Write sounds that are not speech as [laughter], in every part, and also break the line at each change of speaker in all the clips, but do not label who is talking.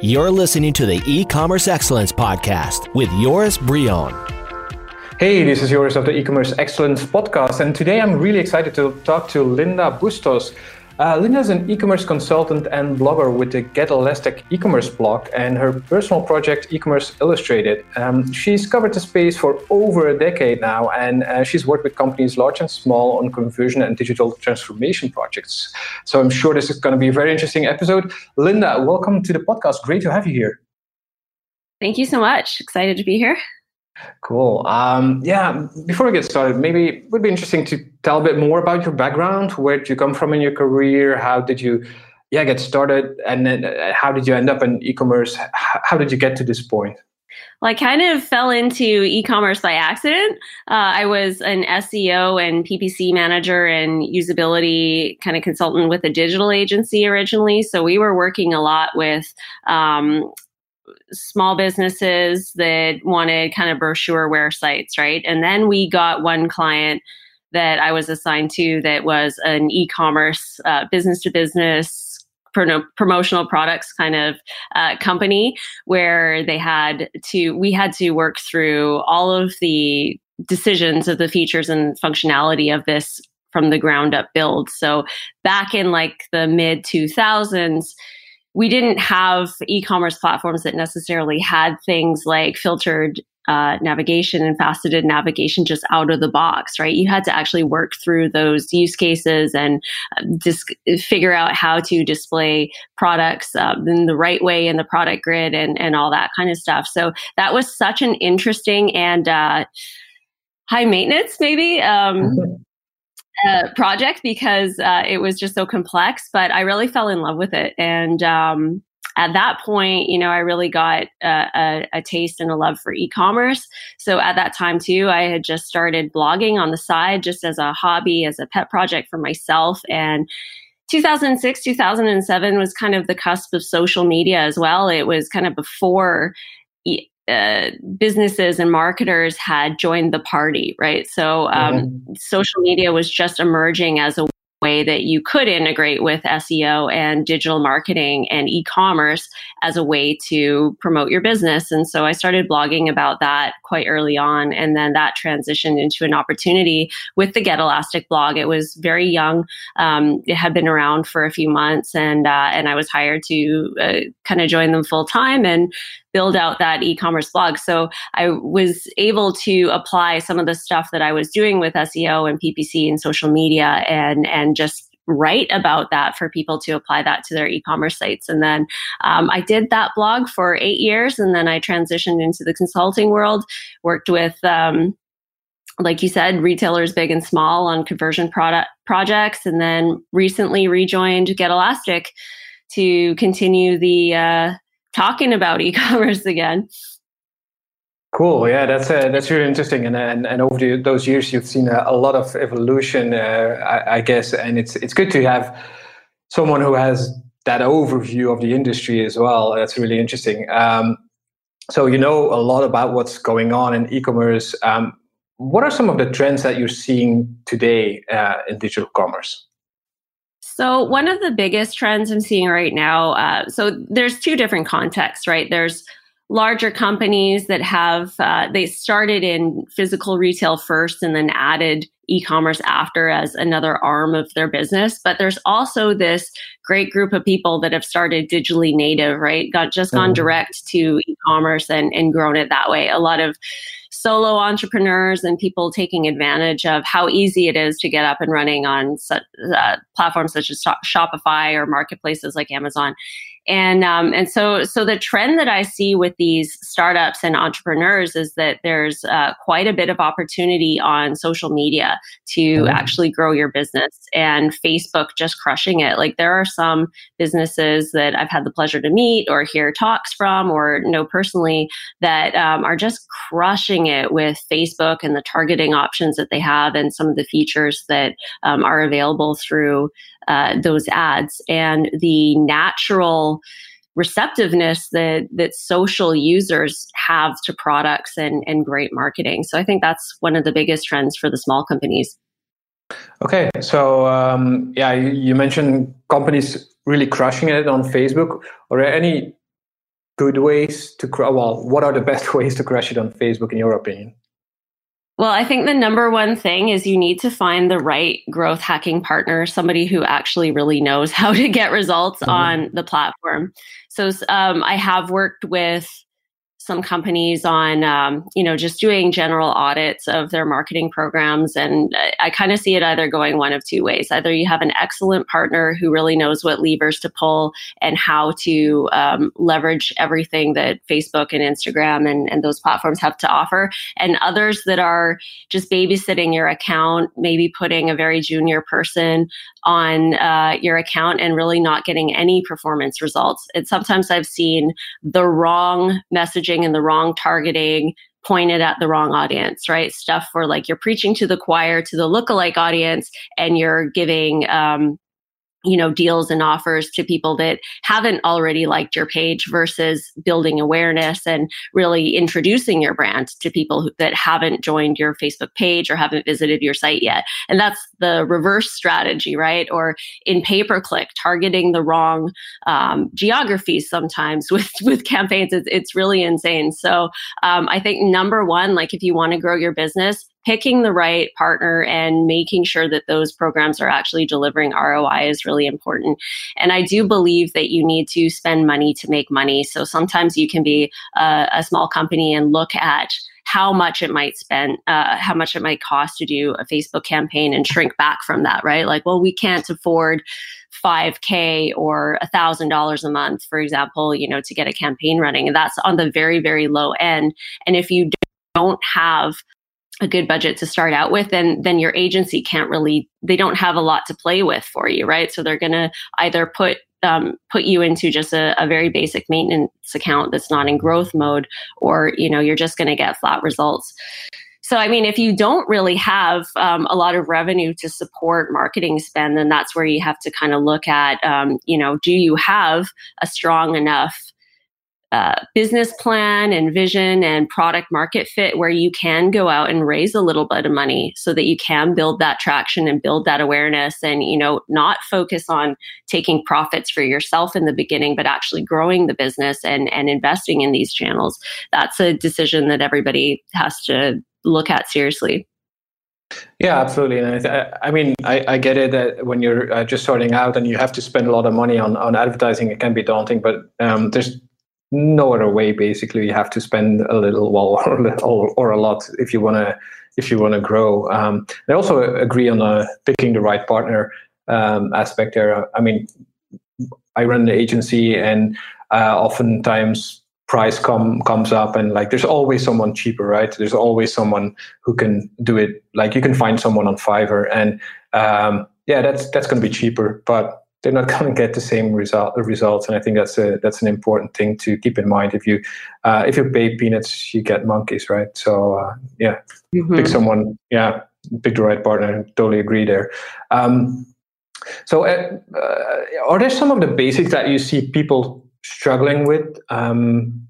You're listening to the E-commerce Excellence Podcast with Joris Bryon.
Hey, this is Joris of the E-commerce Excellence Podcast, and today I'm really excited to talk to Linda Bustos. Uh, Linda is an e-commerce consultant and blogger with the Get Elastic e-commerce blog and her personal project E-commerce Illustrated. Um, she's covered the space for over a decade now, and uh, she's worked with companies large and small on conversion and digital transformation projects. So I'm sure this is going to be a very interesting episode. Linda, welcome to the podcast. Great to have you here.
Thank you so much. Excited to be here.
Cool. Um, yeah, before we get started, maybe it would be interesting to tell a bit more about your background. Where did you come from in your career? How did you yeah, get started? And then uh, how did you end up in e-commerce? How did you get to this point?
Well, I kind of fell into e-commerce by accident. Uh, I was an SEO and PPC manager and usability kind of consultant with a digital agency originally. So we were working a lot with um, small businesses that wanted kind of brochureware sites, right? And then we got one client that I was assigned to that was an e-commerce business to business promotional products kind of uh, company where they had to we had to work through all of the decisions of the features and functionality of this from the ground up build so back in like the mid 2000s we didn't have e-commerce platforms that necessarily had things like filtered uh, navigation and faceted navigation just out of the box, right? You had to actually work through those use cases and uh, just figure out how to display products um, in the right way in the product grid and, and all that kind of stuff. So that was such an interesting and uh, high maintenance, maybe. Um, mm-hmm uh, project because uh, it was just so complex, but I really fell in love with it. And um, at that point, you know, I really got a, a, taste and a love for e-commerce. So at that time too, I had just started blogging on the side, just as a hobby, as a pet project for myself. And 2006, 2007 was kind of the cusp of social media as well. It was kind of before uh, businesses and marketers had joined the party, right? So um, mm-hmm. social media was just emerging as a way that you could integrate with SEO and digital marketing and e-commerce as a way to promote your business. And so I started blogging about that quite early on. And then that transitioned into an opportunity with the Get Elastic blog. It was very young. Um, it had been around for a few months and, uh, and I was hired to uh, kind of join them full time and build out that e-commerce blog. So I was able to apply some of the stuff that I was doing with SEO and PPC and social media and and just write about that for people to apply that to their e-commerce sites. And then um, I did that blog for eight years, and then I transitioned into the consulting world. Worked with um, like you said, retailers big and small on conversion product projects, and then recently rejoined Get Elastic to continue the uh, talking about [laughs] e-commerce again.
Cool. Yeah, that's uh, that's really interesting. And and, and over the, those years, you've seen a, a lot of evolution, uh, I, I, guess. And it's it's good to have someone who has that overview of the industry as well. That's really interesting. Um, so you know a lot about what's going on in e-commerce. Um, what are some of the trends that you're seeing today uh, in digital commerce?
So, one of the biggest trends I'm seeing right now, uh, so there's two different contexts, right? There's larger companies that have, uh, they started in physical retail first and then added e-commerce after as another arm of their business. But there's also this great group of people that have started digitally native, right? Got just gone mm-hmm. direct to e-commerce and, and grown it that way. A lot of solo entrepreneurs and people taking advantage of how easy it is to get up and running on such, uh, platforms such as Shopify or marketplaces like Amazon. And um, and so so the trend that I see with these startups and entrepreneurs is that there's uh, quite a bit of opportunity on social media to mm-hmm. actually grow your business. And Facebook just crushing it. Like there are some businesses that I've had the pleasure to meet or hear talks from or know personally that um, are just crushing it with Facebook and the targeting options that they have and some of the features that um, are available through uh, those ads and the natural receptiveness that that social users have to products and and great marketing. So I think that's one of the biggest trends for the small companies.
Okay, so um, yeah, you, you mentioned companies really crushing it on Facebook. Are there any good ways to well what are the [laughs] best ways to crush it on facebook in your opinion
well, I think the number one thing is you need to find the right growth hacking partner, somebody who actually really knows [laughs] how to get results mm-hmm. on the platform. So um, I have worked with some companies on um, you know just doing general audits of their marketing programs. And i kind of see it either going one of two ways. Either you have an excellent partner who really knows what levers to pull and how to um, leverage everything that facebook and instagram and, and those platforms have to offer. And others that are just babysitting your account maybe putting a very junior person on uh, your account and really not getting any performance results. And sometimes i've seen the wrong messaging messaging and the wrong targeting pointed at the wrong audience, right? Stuff where like you're preaching to the choir, to the lookalike audience, and you're giving um, you know deals and offers to people that haven't already liked your page versus building awareness and really introducing your brand to people who, that haven't joined your facebook page or haven't visited your site yet. And that's the reverse strategy right? Or in pay per click targeting the wrong um, geographies sometimes [laughs] with with campaigns. It's, it's really insane. So um, i think number one like if you want to grow your business picking the right partner and making sure that those programs are actually delivering ROI is really important. And I do believe that you need to spend money to make money. So sometimes you can be a, a small company and look at how much it might spend, uh, how much it might cost to do a Facebook campaign and shrink back from that, right? Like, well, we can't afford 5k or $1000 a month for example you know to get a campaign running and that's on the very very low end and if you don't have a good budget to start out with, then then your agency can't really they don't have a lot to play with for you, right? So they're gonna either put um, put you into just a, a, very basic maintenance account that's not in growth mode, or you know you're just going to get flat results. So I mean, if you don't really have um, a lot of revenue to support marketing spend, then that's where you have to kind of look at, um, you know, do you have a strong enough uh, business plan and vision and product market fit where you can go out and raise a little bit of money so that you can build that traction and build that awareness and you know not focus on taking profits for yourself in the beginning but actually growing the business and and investing in these channels that's a decision that everybody has to look at seriously
yeah, absolutely. And I, I mean, I, I, get it that when you're uh, just starting out and you have to spend a lot of money on, on advertising, it can be daunting. But um, there's no other way basically. You have to spend a little well [laughs] or, or a lot if you want to if you want to grow. Um, i also agree on uh, picking the right partner um, aspect there. I mean i run the agency and uh, oftentimes price come comes up and like there's always someone cheaper right? There's always someone who can do it. Like you can find someone on fiverr and um, yeah that's that's going to be cheaper. But they're not [laughs] going to get the same result results and i think that's a that's an important thing to keep in mind. If you uh, if you pay peanuts you get monkeys right? So uh, yeah. Mm-hmm. pick someone yeah pick the right partner totally agree there. Um, so uh, uh, are there some of the basics that you see people struggling with? Um,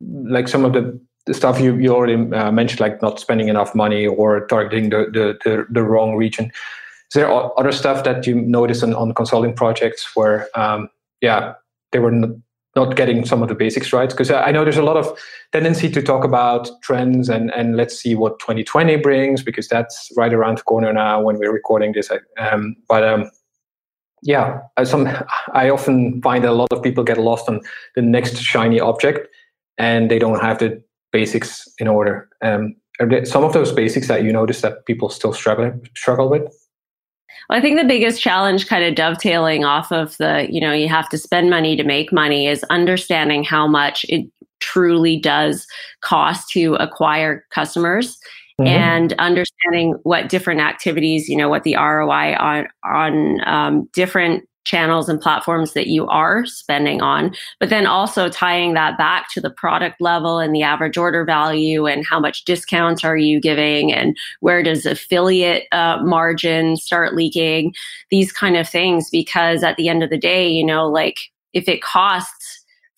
like some of the the stuff you, you already uh, mentioned, like not spending enough money or targeting the, the, the, the wrong region is there other stuff that you notice on, on consulting projects where um, yeah they were not, getting some of the basics right? Because i know there's a lot of tendency to talk about trends and and let's see what 2020 brings because that's right around the corner now when we're recording this um, but um, yeah some i often find that a lot of people get lost on the next shiny object and they don't have the basics in order um, are there some of those basics that you notice that people still struggle struggle with
I think the biggest challenge, kind of dovetailing off of the, you know, you have to spend money to make money, is understanding how much it truly does cost to acquire customers. Mm-hmm. and understanding what different activities, you know, what the ROI on on um, different channels and platforms that you are spending on, but then also tying that back to the product level and the average order value and how much discounts are you giving and where does affiliate uh, margin start leaking, these kind of things. Because at the end of the day, you know, like if it costs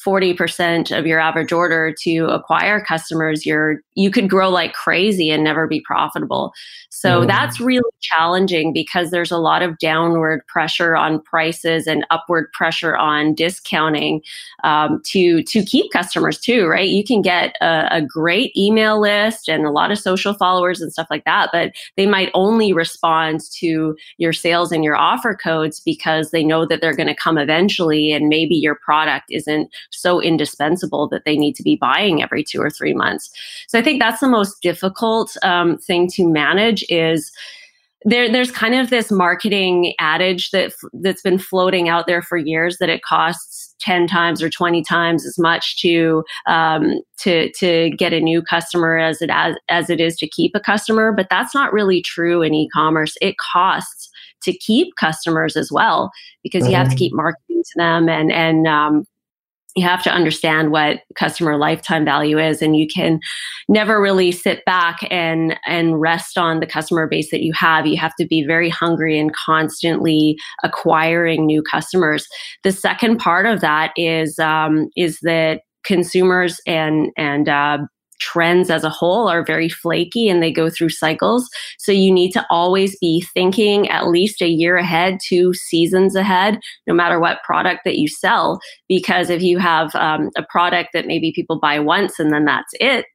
40% of your average order to acquire customers, you're you could grow like crazy and never be profitable. So mm. that's really challenging because there's a lot of downward pressure on prices and upward pressure on discounting um, to to keep customers too, right? You can get a, a great email list and a lot of social followers and stuff like that, but they might only respond to your sales and your offer codes because they know that they're going to come eventually, and maybe your product isn't so indispensable that they need to be buying every two or three months. So I think that's the most difficult um, thing to manage is there, there's kind of this marketing adage that that's been floating out there for years that it costs 10 times or 20 times as much to um, to to get a new customer as it as, as it is to keep a customer but that's not really true in e-commerce it costs to keep customers as well because mm-hmm. you have to mm-hmm. keep marketing to them and and um, you have to understand what customer lifetime value is and you can never really sit back and and rest on the customer base that you have. You have to be very hungry and constantly acquiring new customers. The second part of that is um, is that consumers and and uh, trends as a whole are very flaky and they go through cycles. So you need to always be thinking at least a year ahead, two seasons ahead, no matter what product that you sell. Because if you have um, a product that maybe people buy once and then that's it,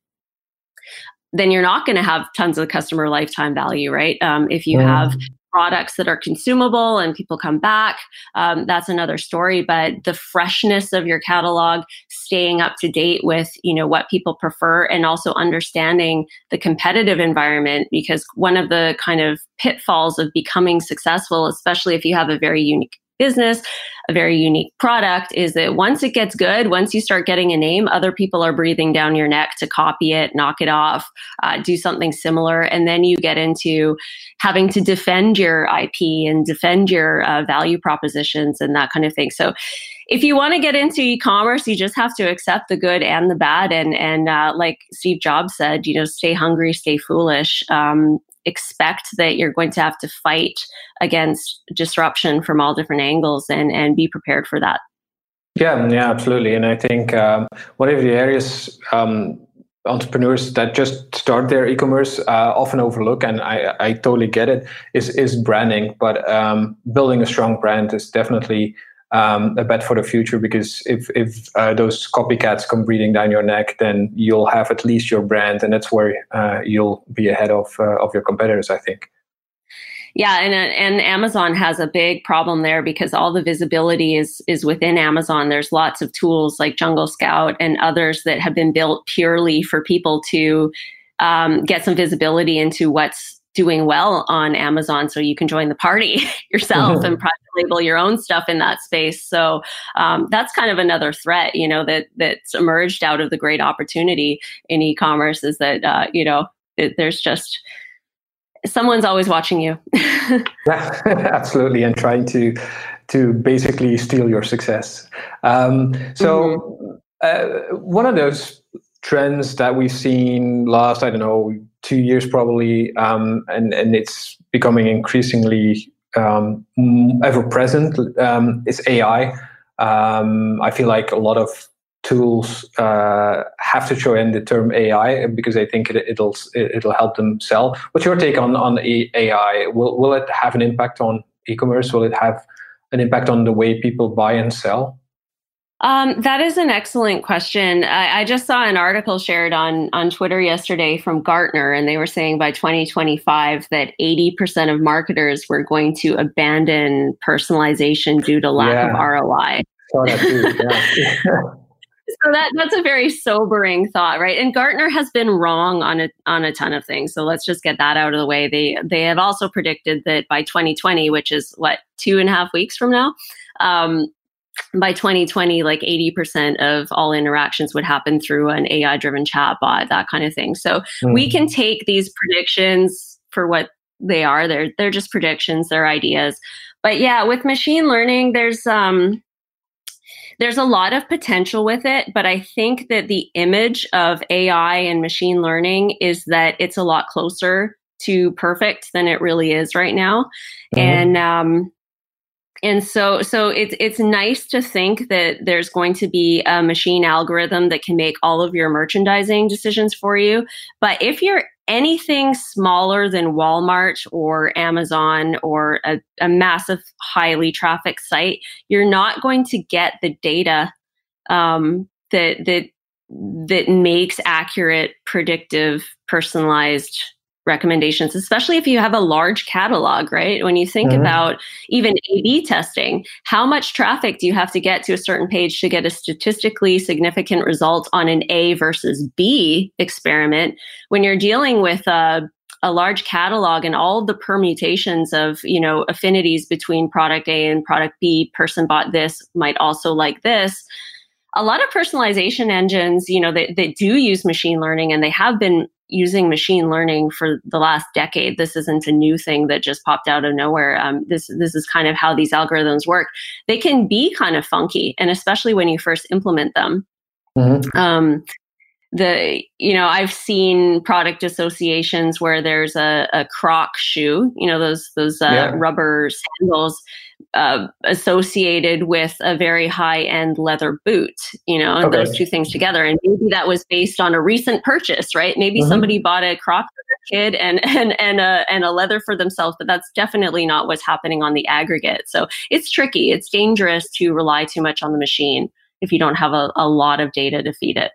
then you're not going to have tons of customer lifetime value, right? Um, if you mm. have products that are consumable and people come back, um, that's another story. But the freshness of your catalog, staying up to date with you know what people prefer, and also understanding the competitive environment, because one of the kind of pitfalls of becoming successful, especially if you have a very unique business, a very unique product is that once it gets good, once you start getting a name, other people are breathing down your neck to copy it, knock it off, uh, do something similar. And then you get into having to defend your IP and defend your uh, value propositions and that kind of thing. So, if you want to get into e-commerce, you just have to accept the good and the bad, and and uh, like Steve Jobs said, you know, stay hungry, stay foolish. Um, expect that you're going to have to fight against disruption from all different angles and, and be prepared for that.
Yeah, yeah, absolutely. And I think um, one of the areas um, entrepreneurs that just start their e-commerce uh, often overlook, and I, I totally get it, is is branding. But um, building a strong brand is definitely um, a bet for the future because if if uh, those copycats come breathing down your neck, then you'll have at least your brand, and that's where uh, you'll be ahead of uh, of your competitors. I think.
Yeah, and and Amazon has a big problem there because all the visibility is is within Amazon. There's lots of tools like Jungle Scout and others that have been built purely for people to um, get some visibility into what's doing well on Amazon, so you can join the party [laughs] yourself mm-hmm. and private label your own stuff in that space. So um, that's kind of another threat, you know, that that's emerged out of the great opportunity in e-commerce is that uh, you know it, there's just someone's always watching you.
yeah, [laughs] [laughs] absolutely, and trying to to basically steal your success. Um, so mm-hmm. uh, one of those trends that we've seen last, I don't know, two years probably, um, and and it's becoming increasingly um, ever present. Um, is AI. Um, I feel like a lot of tools uh, have to throw in the term AI because I think it, will it'll help them sell. What's your take on on AI? Will will it have an impact on e-commerce? Will it have an impact on the way people buy and sell?
Um, that is an excellent question. I, I, just saw an article shared on on Twitter yesterday from Gartner, and they were saying by 2025 that 80% of marketers were going to abandon personalization due to lack yeah. of ROI. [laughs] so that that's a very sobering thought, right? And Gartner has been wrong on a on a ton of things. So let's just get that out of the way. They they have also predicted that by 2020, which is what two and a half weeks from now, um, by 2020, like 80% of all interactions would happen through an AI driven chatbot, that kind of thing. So mm. we can take these predictions for what they are. They're they're just predictions, they're ideas. But yeah, with machine learning, there's um there's a lot of potential with it, but I think that the image of AI and machine learning is that it's a lot closer to perfect than it really is right now. Mm. And um and so so it's it's nice to think that there's going to be a machine algorithm that can make all of your merchandising decisions for you. But if you're anything smaller than walmart or amazon or a, a massive highly trafficked site you're not going to get the data um, that that that makes accurate predictive personalized recommendations, especially if you have a large catalog, right? When you think mm-hmm. about even A B testing, how much traffic do you have to get to a certain page to get a statistically significant result on an A versus B experiment? When you're dealing with a a large catalog and all the permutations of you know affinities between product A and product B, person bought this might also like this a lot of personalization engines, you know, that, that do use machine learning and they have been using machine learning for the last decade. This isn't a new thing that just popped out of nowhere. Um, this this is kind of how these algorithms work. They can be kind of funky, and especially when you first implement them. Mm-hmm. Um, the you know I've seen product associations where there's a, a croc shoe, you know those those uh, yeah. rubber sandals uh, associated with a very high end leather boot, you know, and okay. those two things together. And maybe that was based on a recent purchase, right? Maybe mm-hmm. somebody bought a croc for their kid and, [laughs] and, and a, and a leather for themselves, but that's definitely not what's happening on the aggregate. So it's tricky. It's dangerous to rely too much on the machine if you don't have a, a lot of data to feed it.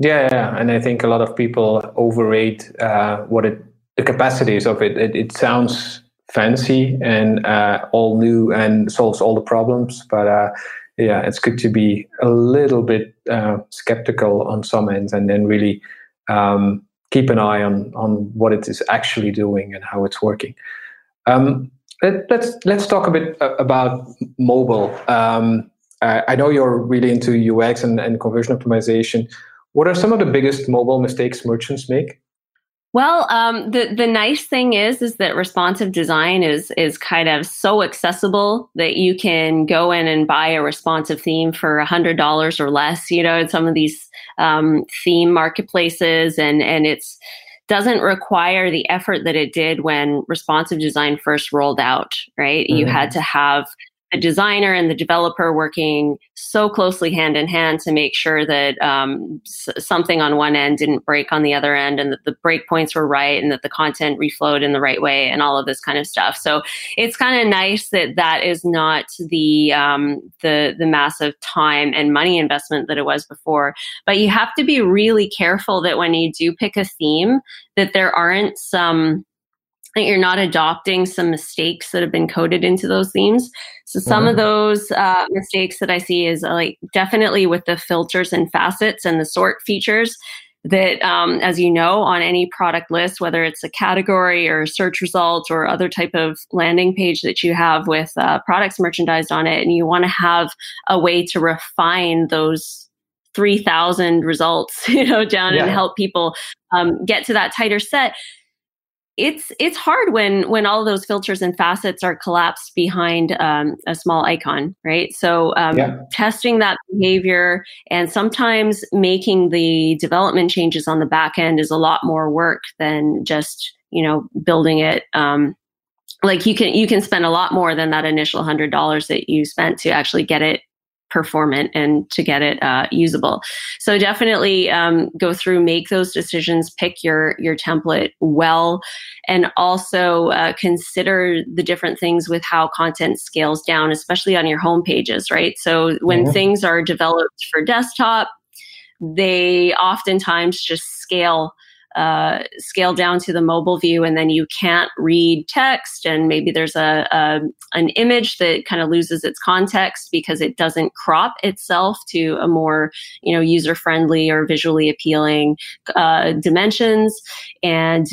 Yeah, yeah, and I think a lot of people overrate uh, what it the capacities of it. It, it sounds fancy and uh, all new and solves all the problems. But uh, yeah, it's good to be a little bit uh, skeptical on some ends and then really um, keep an eye on on what it is actually doing and how it's working. Um, let, us let's, let's talk a bit uh, about mobile. Um, I know you're really into UX and, and conversion optimization. What are some of the biggest mobile mistakes merchants make?
Well, um, the the nice thing is is that responsive design is is kind of so accessible that you can go in and buy a responsive theme for a hundred dollars or less. You know, in some of these um, theme marketplaces, and and it's doesn't require the effort that it did when responsive design first rolled out. Right, mm-hmm. you had to have the designer and the developer working so closely hand in hand to make sure that um, s- something on one end didn't break on the other end and that the breakpoints were right and that the content reflowed in the right way and all of this kind of stuff. So it's kind of nice that that is not the um, the the massive time and money investment that it was before. But you have to be really careful that when you do pick a theme that there aren't some that you're not adopting some mistakes that have been coded into those themes. So some mm-hmm. of those uh, mistakes that I see is uh, like definitely with the filters and facets and the sort features that, um, as you know, on any product list, whether it's a category or search results or other type of landing page that you have with uh, products merchandised on it, and you want to have a way to refine those 3000 results [laughs] you know down yeah. and help people um, get to that tighter set it's it's hard when when all those filters and facets are collapsed behind um, a small icon, right? So um, yeah. testing that behavior and sometimes making the development changes on the back end is a lot more work than just you know building it. Um, like you can you can spend a lot more than that initial hundred dollars that you spent to actually get it performant and to get it uh, usable. So definitely um, go through, make those decisions, pick your your template well, and also uh, consider the different things with how content scales down, especially on your home pages. Right. So when mm-hmm. things are developed for desktop, they oftentimes just scale uh, scale down to the mobile view and then you can't read text and maybe there's a, a an image that kind of loses its context because it doesn't crop itself to a more you know user friendly or visually appealing uh, dimensions. And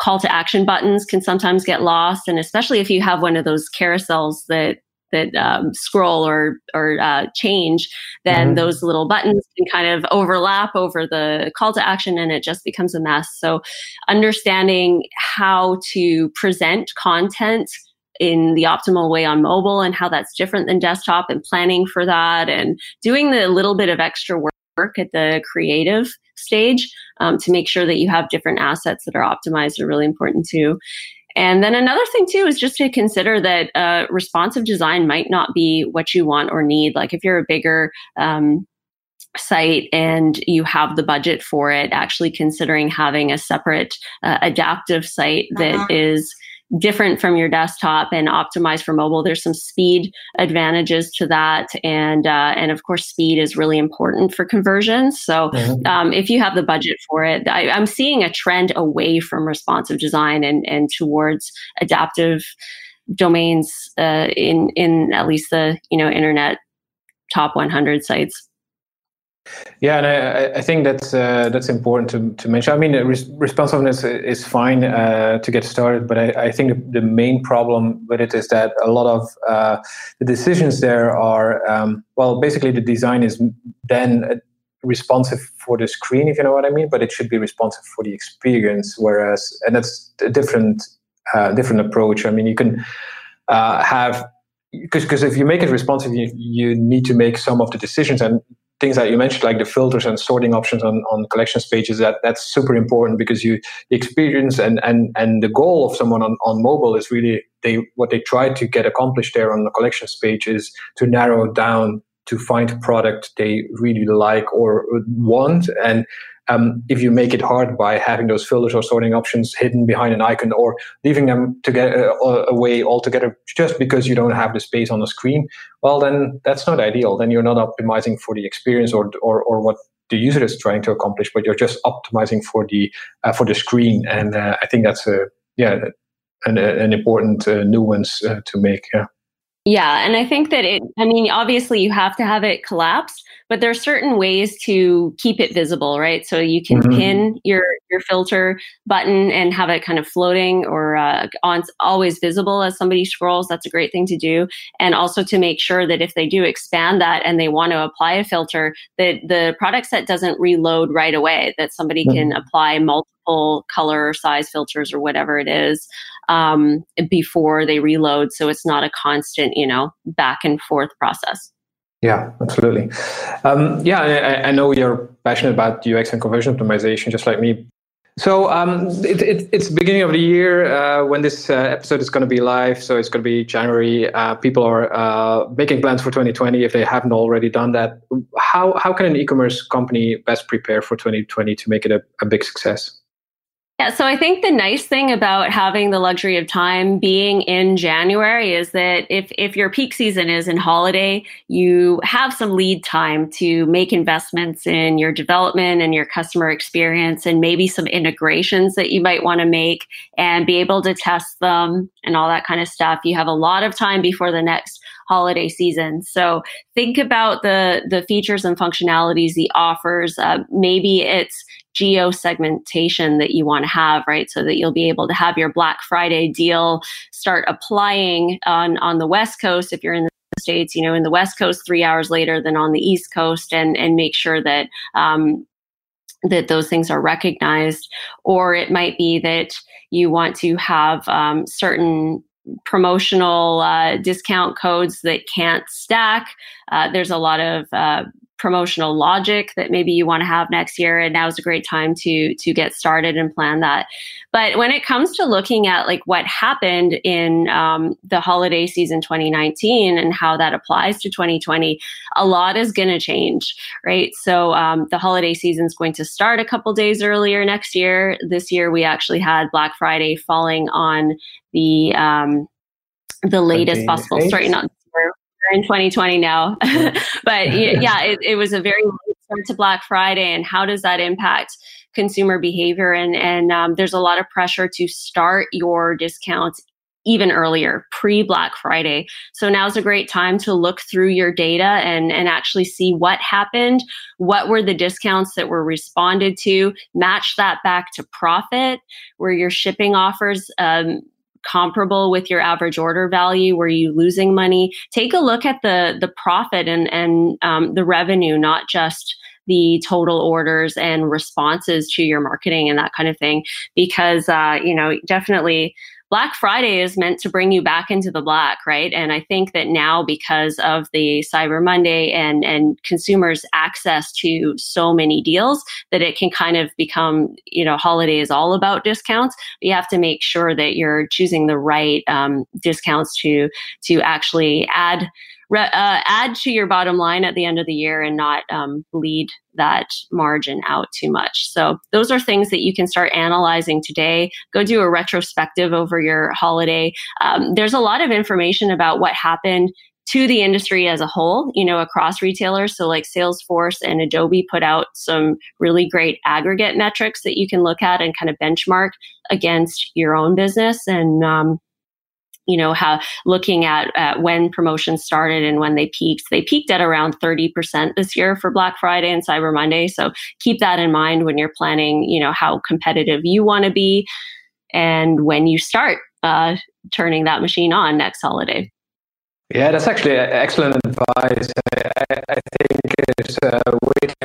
call to action buttons can sometimes get lost and especially if you have one of those carousels that that um, scroll or or uh, change, then mm-hmm. those little buttons can kind of overlap over the call to action, and it just becomes a mess. So, understanding how to present content in the optimal way on mobile and how that's different than desktop, and planning for that, and doing the little bit of extra work at the creative stage um, to make sure that you have different assets that are optimized are really important too and then another thing too is just to consider that uh, responsive design might not be what you want or need. Like if you're a bigger um, site and you have the budget for it, actually considering having a separate uh, adaptive site that uh-huh. is different from your desktop and optimized for mobile. There's some speed advantages to that, and uh, and of course, speed is really important for conversions. So, mm-hmm. um, if you have the budget for it, I, I'm seeing a trend away from responsive design and and towards adaptive domains uh, in in at least the you know internet top 100 sites.
Yeah, and I, I think that's uh, that's important to, to mention. I mean, res- responsiveness is fine uh, to get started, but I, I think the, main problem with it is that a lot of uh, the decisions there are um, well, basically the design is then responsive for the screen, if you know what I mean, but it should be responsive for the experience. Whereas, and that's a different uh, different approach. I mean, you can uh, have because if you make it responsive, you, you need to make some of the decisions and things that you mentioned, like the filters and sorting options on, on collections pages, that that's super important because you the experience and and and the goal of someone on, on mobile is really they what they try to get accomplished there on the collections page is to narrow down to find a product they really like or want. And um, if you make it hard by having those filters or sorting options hidden behind an icon or leaving them to get uh, away altogether just because you don't have the space on the screen, well, then that's not ideal. Then you're not optimizing for the experience or, or, or what the user is trying to accomplish, but you're just optimizing for the uh, for the screen. And uh, I think that's a yeah an, an important uh, nuance uh, to make. Yeah.
Yeah, and I think that it. I mean, obviously, you have to have it collapsed but there are certain ways to keep it visible, right? So you can mm-hmm. pin your your filter button and have it kind of floating or uh, on always visible as somebody scrolls. That's a great thing to do, and also to make sure that if they do expand that and they want to apply a filter, that the product set doesn't reload right away. That somebody mm-hmm. can apply multiple color or size filters or whatever it is um, before they reload, so it's not a constant, you know, back and forth process.
Yeah, absolutely. Um, yeah, I, I, know you're passionate about UX and conversion optimization, just like me. So um, it, it, it's beginning of the year uh, when this uh, episode is going to be live. So it's going to be January. Uh, people are uh, making plans for 2020 if they haven't already done that. How how can an e-commerce company best prepare for 2020 to make it a, a big success?
Yeah, so I think the nice thing about having the luxury of time being in January is that if if your peak season is in holiday, you have some lead time to make investments in your development and your customer experience and maybe some integrations that you might want to make and be able to test them and all that kind of stuff. You have a lot of time before the next holiday season. So think about the the features and functionalities, the offers. Uh, maybe it's geo segmentation that you want to have, right? So that you'll be able to have your Black Friday deal start applying on on the West Coast if you're in the states you know in the west coast three hours later than on the east coast and and make sure that um, that those things are recognized or it might be that you want to have um, certain promotional uh, discount codes that can't stack. Uh, there's a lot of uh, promotional logic that maybe you want to have next year and now is a great time to to get started and plan that. But when it comes to looking at like what happened in um, the holiday season 2019 and how that applies to 2020 a lot is going to change right? So um, the holiday season is going to start a couple days earlier next year. This year we actually had black friday falling on the um, the latest possible sorry not in 2020 now. [laughs] but yeah, it, it, was a very start to Black Friday, and how does that impact consumer behavior? And and um, there's a lot of pressure to start your discounts even earlier, pre Black Friday. So now's a great time to look through your data and, and actually see what happened, what were the discounts that were responded to, match that back to profit, where your shipping offers um, comparable with your average order value? Were you losing money? Take a look at the the profit and and um, the revenue, not just the total orders and responses to your marketing and that kind of thing. Because uh, you know, definitely Black Friday is meant to bring you back into the black, right? And I think that now because of the Cyber Monday and and consumers access to so many deals that it can kind of become, you know, holiday is all about discounts. You have to make sure that you're choosing the right um, discounts to to actually add uh, add to your bottom line at the end of the year and not um, bleed that margin out too much. So those are things that you can start analyzing today. Go do a retrospective over your holiday. Um, there's a lot of information about what happened to the industry as a whole, you know, across retailers. So like Salesforce and Adobe put out some really great aggregate metrics that you can look at and kind of benchmark against your own business. And um, you know how looking at, at when promotions started and when they peaked they peaked at around 30% this year for black friday and cyber monday so keep that in mind when you're planning you know how competitive you want to be and when you start uh, turning that machine on next holiday
yeah, that's actually excellent advice. I, I think it's uh,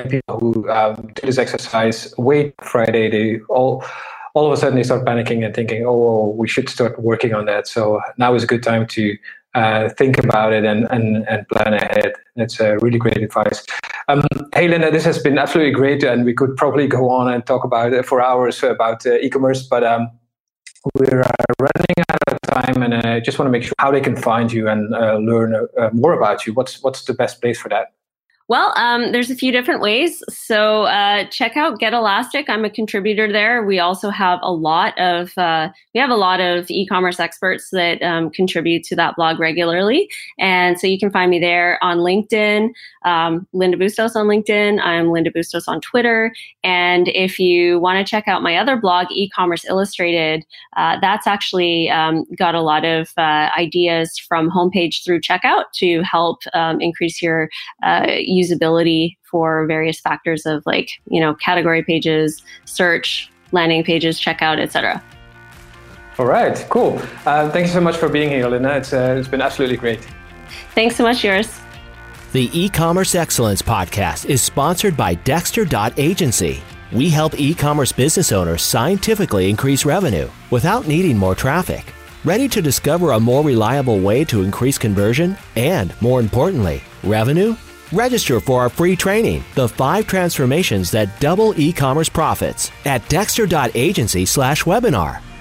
people who um, do this exercise wait Friday. They all all of a sudden they start panicking and thinking, oh, we should start working on that. So now is a good time to uh, think about it and, and, and plan ahead. That's a really great advice. Um, hey, Linda, this has been absolutely great, and we could probably go on and talk about it for hours about uh, e-commerce, but um, we're uh, running out of time, and I just want to make sure how they can find you and uh, learn more about you. What's what's the best place for that?
Well, um, there's a few different ways. So uh, check out Get Elastic. I'm a contributor there. We also have a lot of uh, we have a lot of e-commerce experts that um, contribute to that blog regularly, and so you can find me there on LinkedIn. Um, Linda Bustos on LinkedIn. I'm Linda Bustos on Twitter. And if you want to check out my other blog, E-commerce Illustrated, uh, that's actually um, got a lot of uh, ideas from homepage through checkout to help um, increase your uh, usability for various factors of like, you know, category pages, search, landing pages, checkout, etc.
All right, cool. Uh, thank you so much for being here, Linda. It's, uh, it's been absolutely great.
Thanks so much, Joris.
The e-commerce excellence podcast is sponsored by Dexter.agency. We help e-commerce business owners scientifically increase revenue without needing more traffic. Ready to discover a more reliable way to increase conversion and, more importantly, revenue? Register for our free training, The 5 Transformations That Double E-commerce Profits at dexter.agency/webinar.